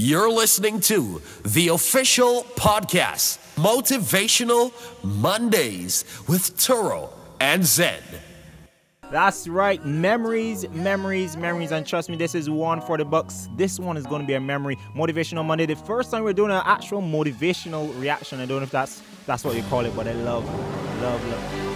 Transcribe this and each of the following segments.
You're listening to the official podcast, Motivational Mondays with Turo and Zen. That's right. Memories, memories, memories. And trust me, this is one for the bucks. This one is going to be a memory. Motivational Monday. The first time we're doing an actual motivational reaction. I don't know if that's that's what you call it, but I love, love, love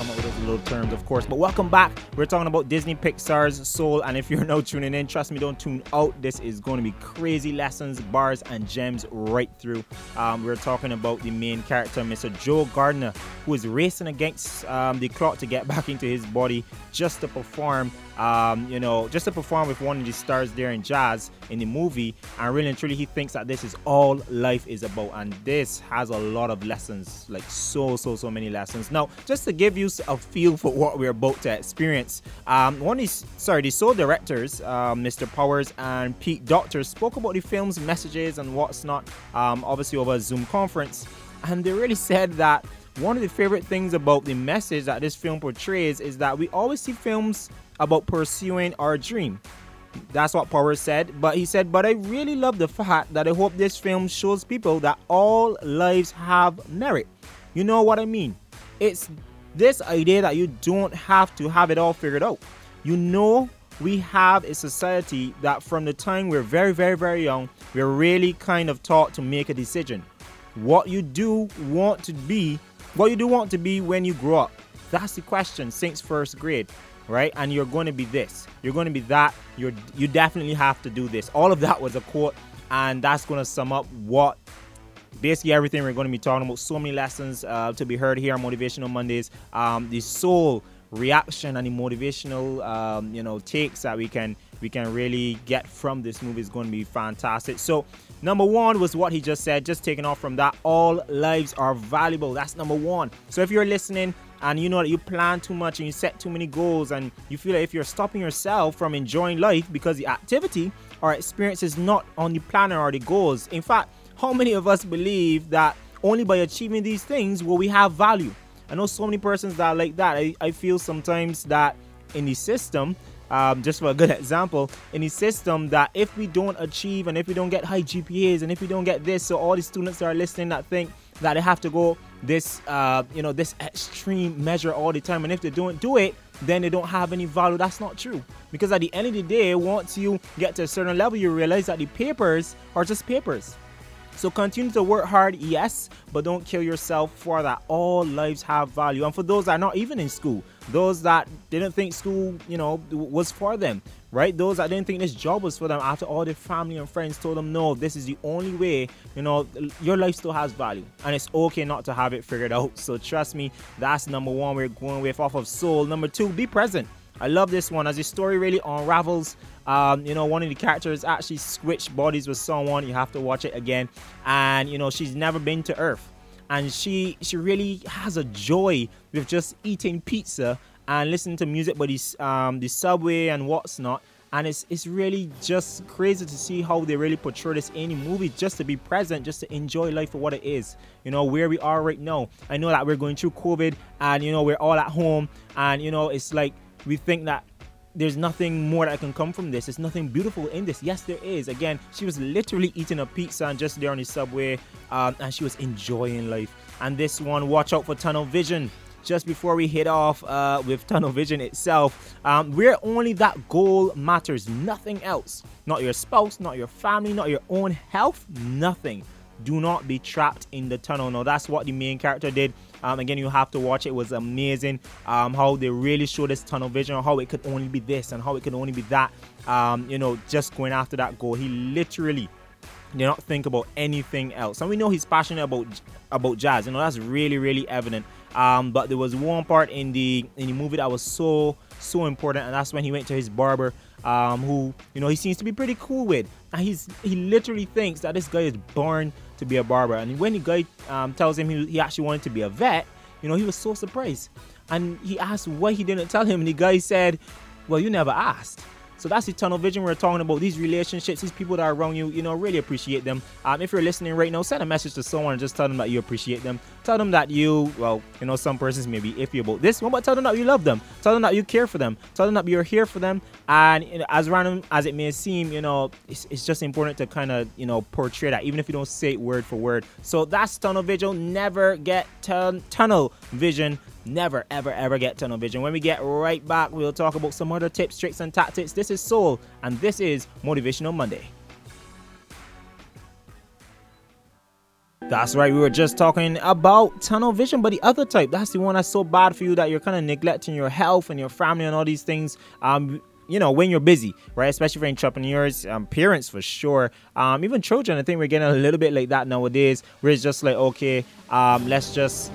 come up with those little terms, of course. But welcome back. We're talking about Disney Pixar's Soul. And if you're now tuning in, trust me, don't tune out. This is going to be crazy lessons, bars, and gems right through. Um, we're talking about the main character, Mr. Joe Gardner, who is racing against um, the clock to get back into his body just to perform um, you know, just to perform with one of the stars there in jazz in the movie. And really and truly, he thinks that this is all life is about. And this has a lot of lessons, like so, so, so many lessons. Now, just to give you a feel for what we're about to experience, um, one is, sorry, the Soul directors, um, Mr. Powers and Pete Docter, spoke about the film's messages and what's not, um, obviously over a Zoom conference. And they really said that one of the favorite things about the message that this film portrays is that we always see films about pursuing our dream. That's what Power said. But he said, But I really love the fact that I hope this film shows people that all lives have merit. You know what I mean? It's this idea that you don't have to have it all figured out. You know, we have a society that from the time we're very, very, very young, we're really kind of taught to make a decision. What you do want to be, what you do want to be when you grow up. That's the question since first grade right? And you're going to be this. You're going to be that. You're you definitely have to do this. All of that was a quote, and that's going to sum up what basically everything we're going to be talking about. So many lessons uh, to be heard here on Motivational Mondays. Um, the soul reaction and the motivational um, you know takes that we can we can really get from this movie is going to be fantastic. So number one was what he just said. Just taking off from that, all lives are valuable. That's number one. So if you're listening and you know that you plan too much and you set too many goals and you feel like if you're stopping yourself from enjoying life because the activity or experience is not on the planner or the goals. In fact, how many of us believe that only by achieving these things will we have value? I know so many persons that are like that. I, I feel sometimes that in the system, um, just for a good example, in the system that if we don't achieve and if we don't get high GPAs and if we don't get this, so all the students that are listening that think that they have to go this uh, you know this extreme measure all the time. And if they don't do it then they don't have any value. That's not true. Because at the end of the day once you get to a certain level you realize that the papers are just papers so continue to work hard, yes, but don't kill yourself for that. All lives have value. And for those that are not even in school, those that didn't think school, you know, was for them, right? Those that didn't think this job was for them after all their family and friends told them, no, this is the only way, you know, your life still has value. And it's okay not to have it figured out. So trust me, that's number one we're going with off of soul. Number two, be present. I love this one as the story really unravels. Um, you know, one of the characters actually switched bodies with someone. You have to watch it again. And you know, she's never been to Earth. And she she really has a joy with just eating pizza and listening to music but the, um, the subway and what's not. And it's it's really just crazy to see how they really portray this in the movie, just to be present, just to enjoy life for what it is. You know, where we are right now. I know that we're going through COVID and you know we're all at home and you know it's like we think that there's nothing more that can come from this. There's nothing beautiful in this. Yes, there is. Again, she was literally eating a pizza and just there on the subway, um, and she was enjoying life. And this one, watch out for tunnel vision. Just before we hit off uh, with tunnel vision itself, um, where only that goal matters, nothing else. Not your spouse, not your family, not your own health, nothing do not be trapped in the tunnel. Now that's what the main character did. Um, again, you have to watch it. it was amazing um, how they really showed this tunnel vision, how it could only be this and how it could only be that. Um, you know, just going after that goal. He literally did not think about anything else. And we know he's passionate about about jazz. You know, that's really really evident. Um, but there was one part in the in the movie that was so so important, and that's when he went to his barber, um, who you know he seems to be pretty cool with, and he's he literally thinks that this guy is born to be a barber. And when the guy um, tells him he, he actually wanted to be a vet, you know, he was so surprised. And he asked why he didn't tell him, and the guy said, "Well, you never asked." So that's the tunnel vision we're talking about. These relationships, these people that are around you, you know, really appreciate them. Um, if you're listening right now, send a message to someone and just tell them that you appreciate them. Tell them that you, well, you know, some persons may be iffy about this one, but tell them that you love them. Tell them that you care for them. Tell them that you're here for them. And you know, as random as it may seem, you know, it's, it's just important to kind of, you know, portray that, even if you don't say it word for word. So that's tunnel vision. Never get t- tunnel vision never ever ever get tunnel vision when we get right back we'll talk about some other tips tricks and tactics this is soul and this is motivational monday That's right, we were just talking about tunnel vision, but the other type, that's the one that's so bad for you that you're kind of neglecting your health and your family and all these things. Um, you know, when you're busy, right? Especially for entrepreneurs, um, parents for sure, um, even children. I think we're getting a little bit like that nowadays, where it's just like, okay, um, let's just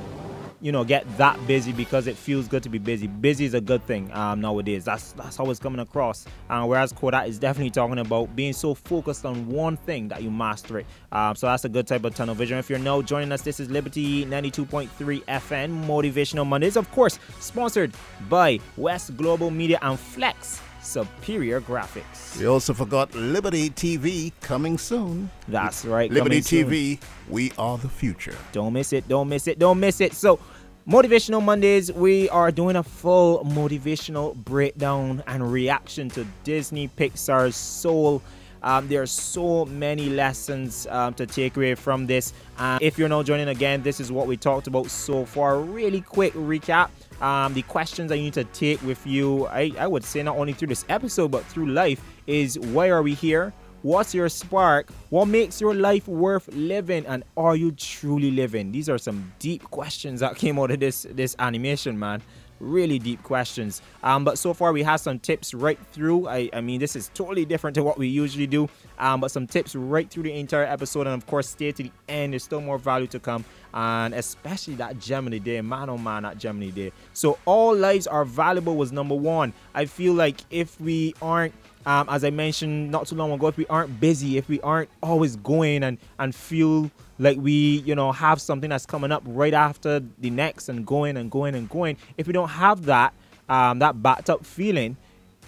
you know get that busy because it feels good to be busy. Busy is a good thing um, nowadays. That's that's how it's coming across. Uh, whereas Kodak is definitely talking about being so focused on one thing that you master it. Um, so that's a good type of tunnel vision. If you're now joining us, this is Liberty 92.3 FM Motivational Mondays, of course, sponsored by West Global Media and Flex. Superior Graphics. We also forgot Liberty TV coming soon. That's right. Liberty TV, we are the future. Don't miss it. Don't miss it. Don't miss it. So, Motivational Mondays, we are doing a full motivational breakdown and reaction to Disney Pixar's Soul. Um, there are so many lessons um, to take away from this. Uh, if you're now joining again, this is what we talked about so far. Really quick recap. Um, the questions that you need to take with you, I, I would say not only through this episode, but through life, is why are we here? What's your spark? What makes your life worth living? And are you truly living? These are some deep questions that came out of this this animation, man. Really deep questions. Um, but so far we have some tips right through. I, I mean, this is totally different to what we usually do. Um, but some tips right through the entire episode, and of course, stay to the end. There's still more value to come, and especially that Gemini Day, man oh man, that Gemini Day. So all lives are valuable was number one. I feel like if we aren't um, as I mentioned not too long ago, if we aren't busy, if we aren't always going and, and feel like we, you know, have something that's coming up right after the next and going and going and going, if we don't have that, um, that backed up feeling,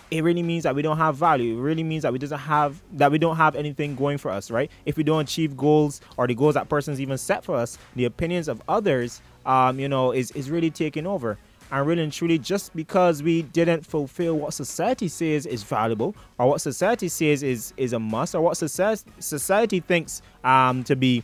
it really means that we don't have value. It really means that we doesn't have that we don't have anything going for us, right? If we don't achieve goals or the goals that person's even set for us, the opinions of others, um, you know, is is really taking over. And really and truly, just because we didn't fulfill what society says is valuable, or what society says is is a must, or what society society thinks um, to be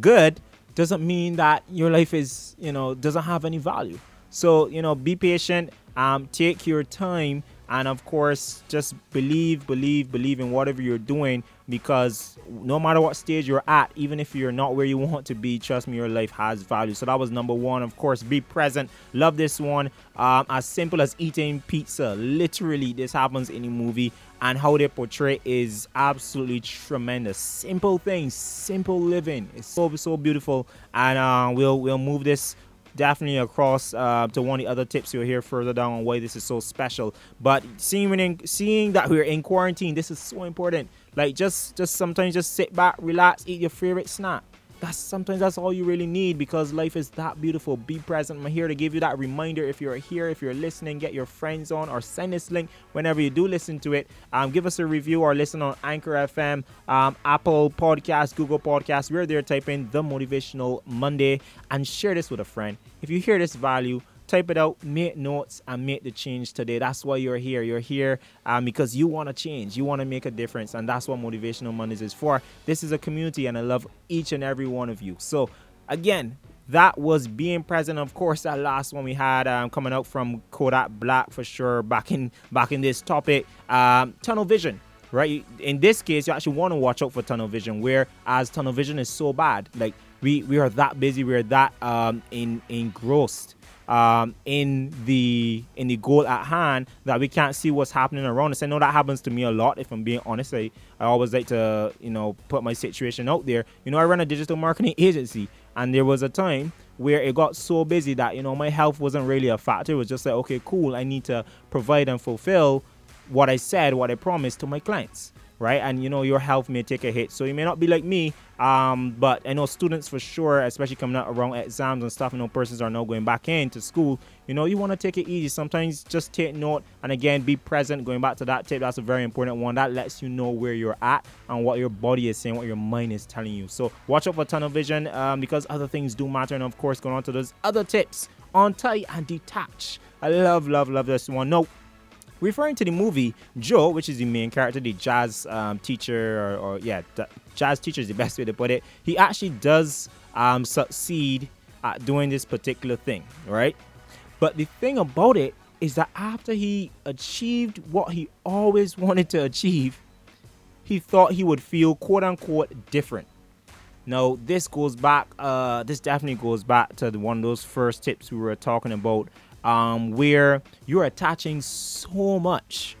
good, doesn't mean that your life is you know doesn't have any value. So you know, be patient. Um, take your time and of course just believe believe believe in whatever you're doing because no matter what stage you're at even if you're not where you want to be trust me your life has value. So that was number one. Of course be present. Love this one. Um, as simple as eating pizza. Literally this happens in a movie. And how they portray is absolutely tremendous. Simple things simple living. It's so so beautiful. And uh, we'll we'll move this definitely across uh, to one of the other tips you'll hear further down on why this is so special. But seeing in, seeing that we're in quarantine, this is so important. Like just just sometimes just sit back, relax, eat your favorite snack that's sometimes that's all you really need because life is that beautiful. Be present. I'm here to give you that reminder. If you're here, if you're listening, get your friends on or send this link whenever you do listen to it. Um, give us a review or listen on Anchor FM, um, Apple Podcast, Google Podcast. We're there. Type in the Motivational Monday and share this with a friend. If you hear this value, type it out, make notes, and make the change today. That's why you're here. You're here um, because you want to change, you want to make a difference, and that's what Motivational Mondays is for. This is a community, and I love each and every one of you. So, again, that was being present. Of course, that last one we had um, coming out from Kodak Black for sure. Back in back in this topic, um, tunnel vision. Right. In this case, you actually want to watch out for tunnel vision. Whereas tunnel vision is so bad, like we we are that busy, we are that um, in engrossed um, in the in the goal at hand that we can't see what's happening around us. I know that happens to me a lot. If I'm being honest, I, I always like to you know put my situation out there. You know, I run a digital marketing agency, and there was a time where it got so busy that you know my health wasn't really a factor. It was just like, okay, cool, I need to provide and fulfill what I said, what I promised to my clients right? And you know your health may take a hit, so you may not be like me. Um, but I know students for sure, especially coming out around exams and stuff. You know, persons are now going back into school. You know, you want to take it easy. Sometimes just take note and again be present. Going back to that tip, that's a very important one. That lets you know where you're at and what your body is saying, what your mind is telling you. So watch out for tunnel vision um, because other things do matter. And of course, going on to those other tips on tie and detach. I love, love, love this one. No, referring to the movie joe which is the main character the jazz um, teacher or, or yeah jazz teacher is the best way to put it he actually does um, succeed at doing this particular thing right? But the thing about it is that after he achieved what he always wanted to achieve he thought he would feel quote unquote different. Now this goes back uh, this definitely goes back to the, one of those first tips we were talking about um, where you're attaching so much,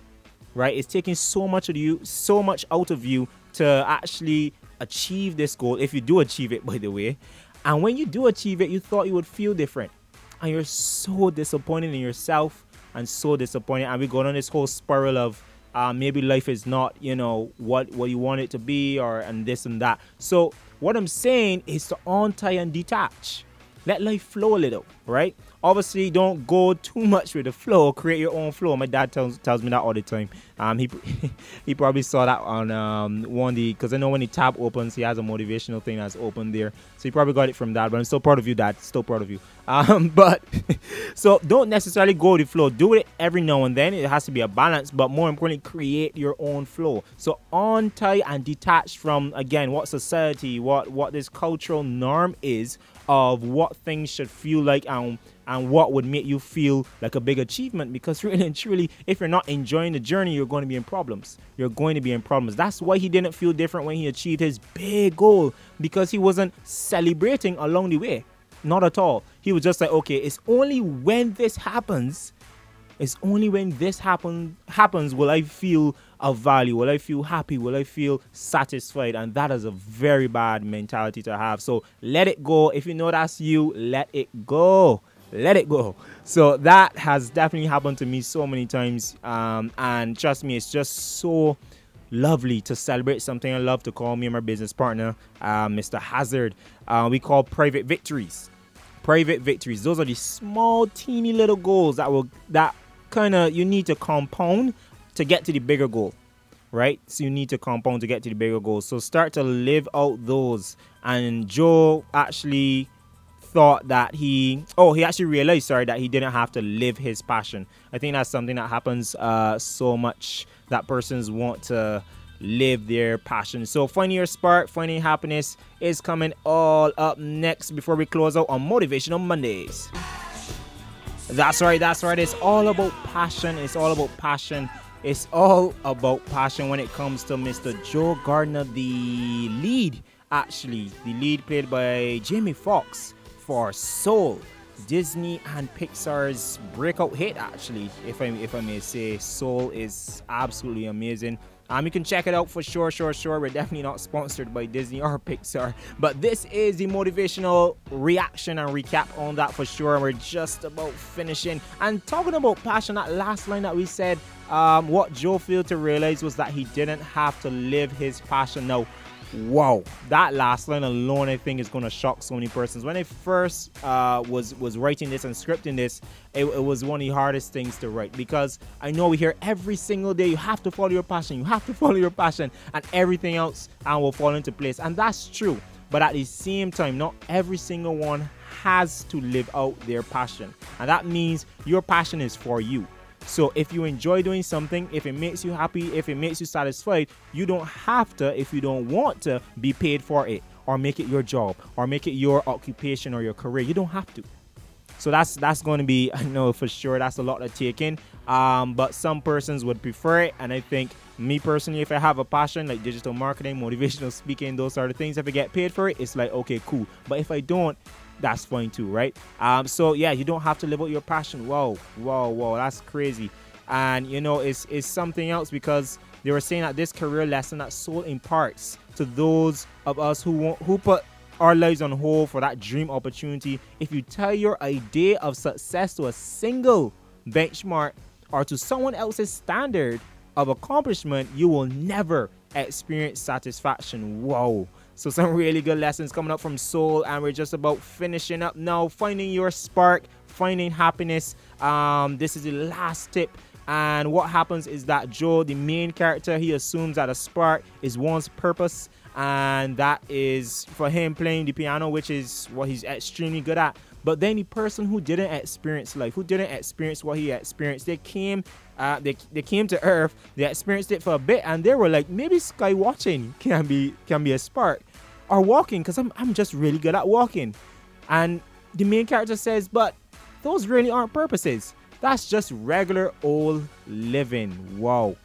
right? It's taking so much of you, so much out of you to actually achieve this goal. If you do achieve it, by the way, and when you do achieve it, you thought you would feel different, and you're so disappointed in yourself and so disappointed. And we go on this whole spiral of uh, maybe life is not, you know, what what you want it to be, or and this and that. So what I'm saying is to untie and detach. Let life flow a little, right? Obviously don't go too much with the flow. Create your own flow. My dad tells, tells me that all the time. Um he he probably saw that on um one the because i know when the tab opens he has a motivational thing that's open there. So he probably got it from that but i'm still proud of you dad. Still proud of you. Um but so don't necessarily go with the flow. Do it every now and then. It has to be a balance but more importantly create your own flow. So untie and detach from again what society what what this cultural norm is of what things should feel like and and what would make you feel like a big achievement. Because really and truly if you're not enjoying the journey you're going to be in problems. You're going to be in problems. That's why he didn't feel different when he achieved his big goal. Because he wasn't celebrating along the way. Not at all. He was just like okay it's only when this happens it's only when this happen happens will I feel of value, will I feel happy, will I feel satisfied, and that is a very bad mentality to have. So let it go. If you know that's you, let it go let it go. So that has definitely happened to me so many times. Um, and trust me, it's just so lovely to celebrate something I love to call me and my business partner, uh, Mr. Hazard. Uh, we call private victories. Private victories. Those are the small, teeny little goals that will that kind of you need to compound to get to the bigger goal right? So you need to compound to get to the bigger goals. So start to live out those. And Joe actually thought that he oh he actually realized sorry that he didn't have to live his passion i think that's something that happens uh, so much that persons want to live their passion so finding your spark finding happiness is coming all up next before we close out on motivational mondays that's right that's right it's all about passion it's all about passion it's all about passion when it comes to mr joe gardner the lead actually the lead played by jamie foxx for Soul, Disney and Pixar's breakout hit. Actually, if I if I may say, Soul is absolutely amazing. Um, you can check it out for sure, sure, sure. We're definitely not sponsored by Disney or Pixar, but this is the motivational reaction and recap on that for sure. And we're just about finishing and talking about passion. That last line that we said, um, what Joe failed to realize was that he didn't have to live his passion. Now, wow. That last line alone i think is going to shock so many persons. When i first uh, was was writing this and scripting this it, it, was one of the hardest things to write because i know we hear every single day you have to follow your passion you have to follow your passion and everything else and will fall into place and that's true. But at the same time not every single one has to live out their passion and that means your passion is for you so if you enjoy doing something, if it makes you happy, if it makes you satisfied, you don't have to, if you don't want to, be paid for it or make it your job or make it your occupation or your career. You don't have to. So that's that's going to be I know for sure that's a lot to take in. Um, but some persons would prefer it, and I think me personally, if I have a passion like digital marketing, motivational speaking, those are the things. If I get paid for it, it's like okay, cool. But if I don't, that's fine too, right? Um, so yeah, you don't have to live out your passion. Whoa, whoa, whoa, that's crazy. And you know, it's it's something else because they were saying that this career lesson that soul imparts to those of us who want, who put our lives on hold for that dream opportunity. If you tell your idea of success to a single benchmark or to someone else's standard of accomplishment, you will never experience satisfaction. Whoa. So some really good lessons coming up from Soul, and we're just about finishing up now. Finding your spark, finding happiness. Um, this is the last tip. And what happens is that Joe, the main character, he assumes that a spark is one's purpose, and that is for him playing the piano, which is what he's extremely good at. But then the person who didn't experience life, who didn't experience what he experienced, they came, uh, they, they came to Earth, they experienced it for a bit, and they were like, maybe sky watching can be can be a spark, or walking, because I'm I'm just really good at walking, and the main character says, but those really aren't purposes. That's just regular old living. Wow.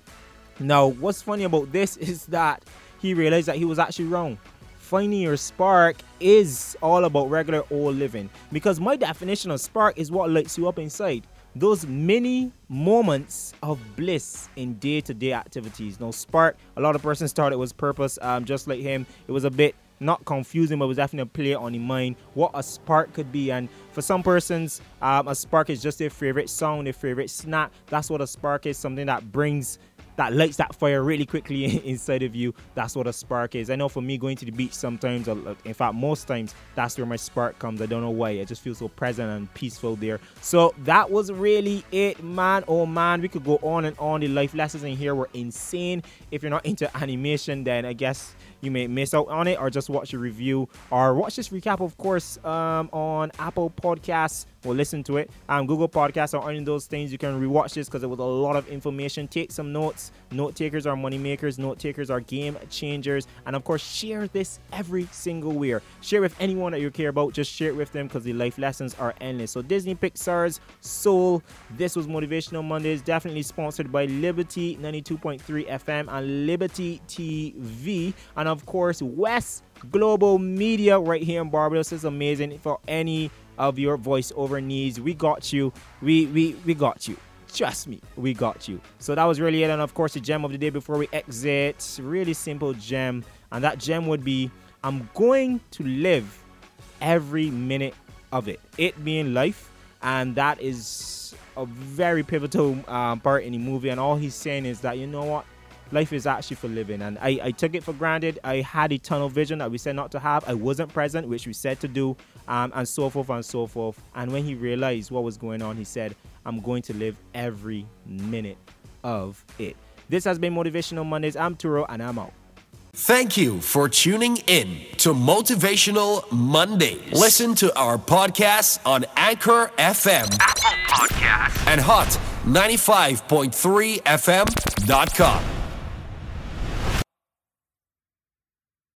Now, what's funny about this is that he realized that he was actually wrong. Finding your spark is all about regular old living because my definition of spark is what lights you up inside. Those many moments of bliss in day-to-day activities. No spark a lot of persons thought it was purpose um, just like him. It was a bit not confusing but was definitely a play on the mind what a spark could be. And for some persons um, a spark is just their favorite song their favorite snack. That's what a spark is something that brings that lights that fire really quickly inside of you. That's what a spark is. I know for me, going to the beach sometimes, in fact, most times, that's where my spark comes. I don't know why. I just feel so present and peaceful there. So that was really it, man. Oh man, we could go on and on. The life lessons in here were insane. If you're not into animation, then I guess you may miss out on it or just watch a review or watch this recap, of course, um, on Apple Podcasts or listen to it. Um, Google Podcasts or any of those things. You can rewatch this because it was a lot of information. Take some notes. Note takers are money makers. Note takers are game changers. And of course, share this every single year. Share with anyone that you care about. Just share it with them because the life lessons are endless. So Disney Pixar's Soul. This was Motivational Mondays. Definitely sponsored by Liberty 92.3 FM and Liberty TV. And of course, West Global Media right here in Barbados is amazing for any of your voiceover needs. We got you. We we we got you. Trust me, we got you. So that was really it. And of course, the gem of the day before we exit. Really simple gem. And that gem would be I'm going to live every minute of it. It being life. And that is a very pivotal um, part in the movie. And all he's saying is that, you know what? Life is actually for living. And I, I took it for granted. I had a tunnel vision that we said not to have. I wasn't present, which we said to do, um, and so forth and so forth. And when he realized what was going on, he said, I'm going to live every minute of it. This has been Motivational Mondays. I'm Turo, and I'm out. Thank you for tuning in to Motivational Mondays. Listen to our podcast on Anchor FM, Apple Podcast, and Hot 95.3 FM.com.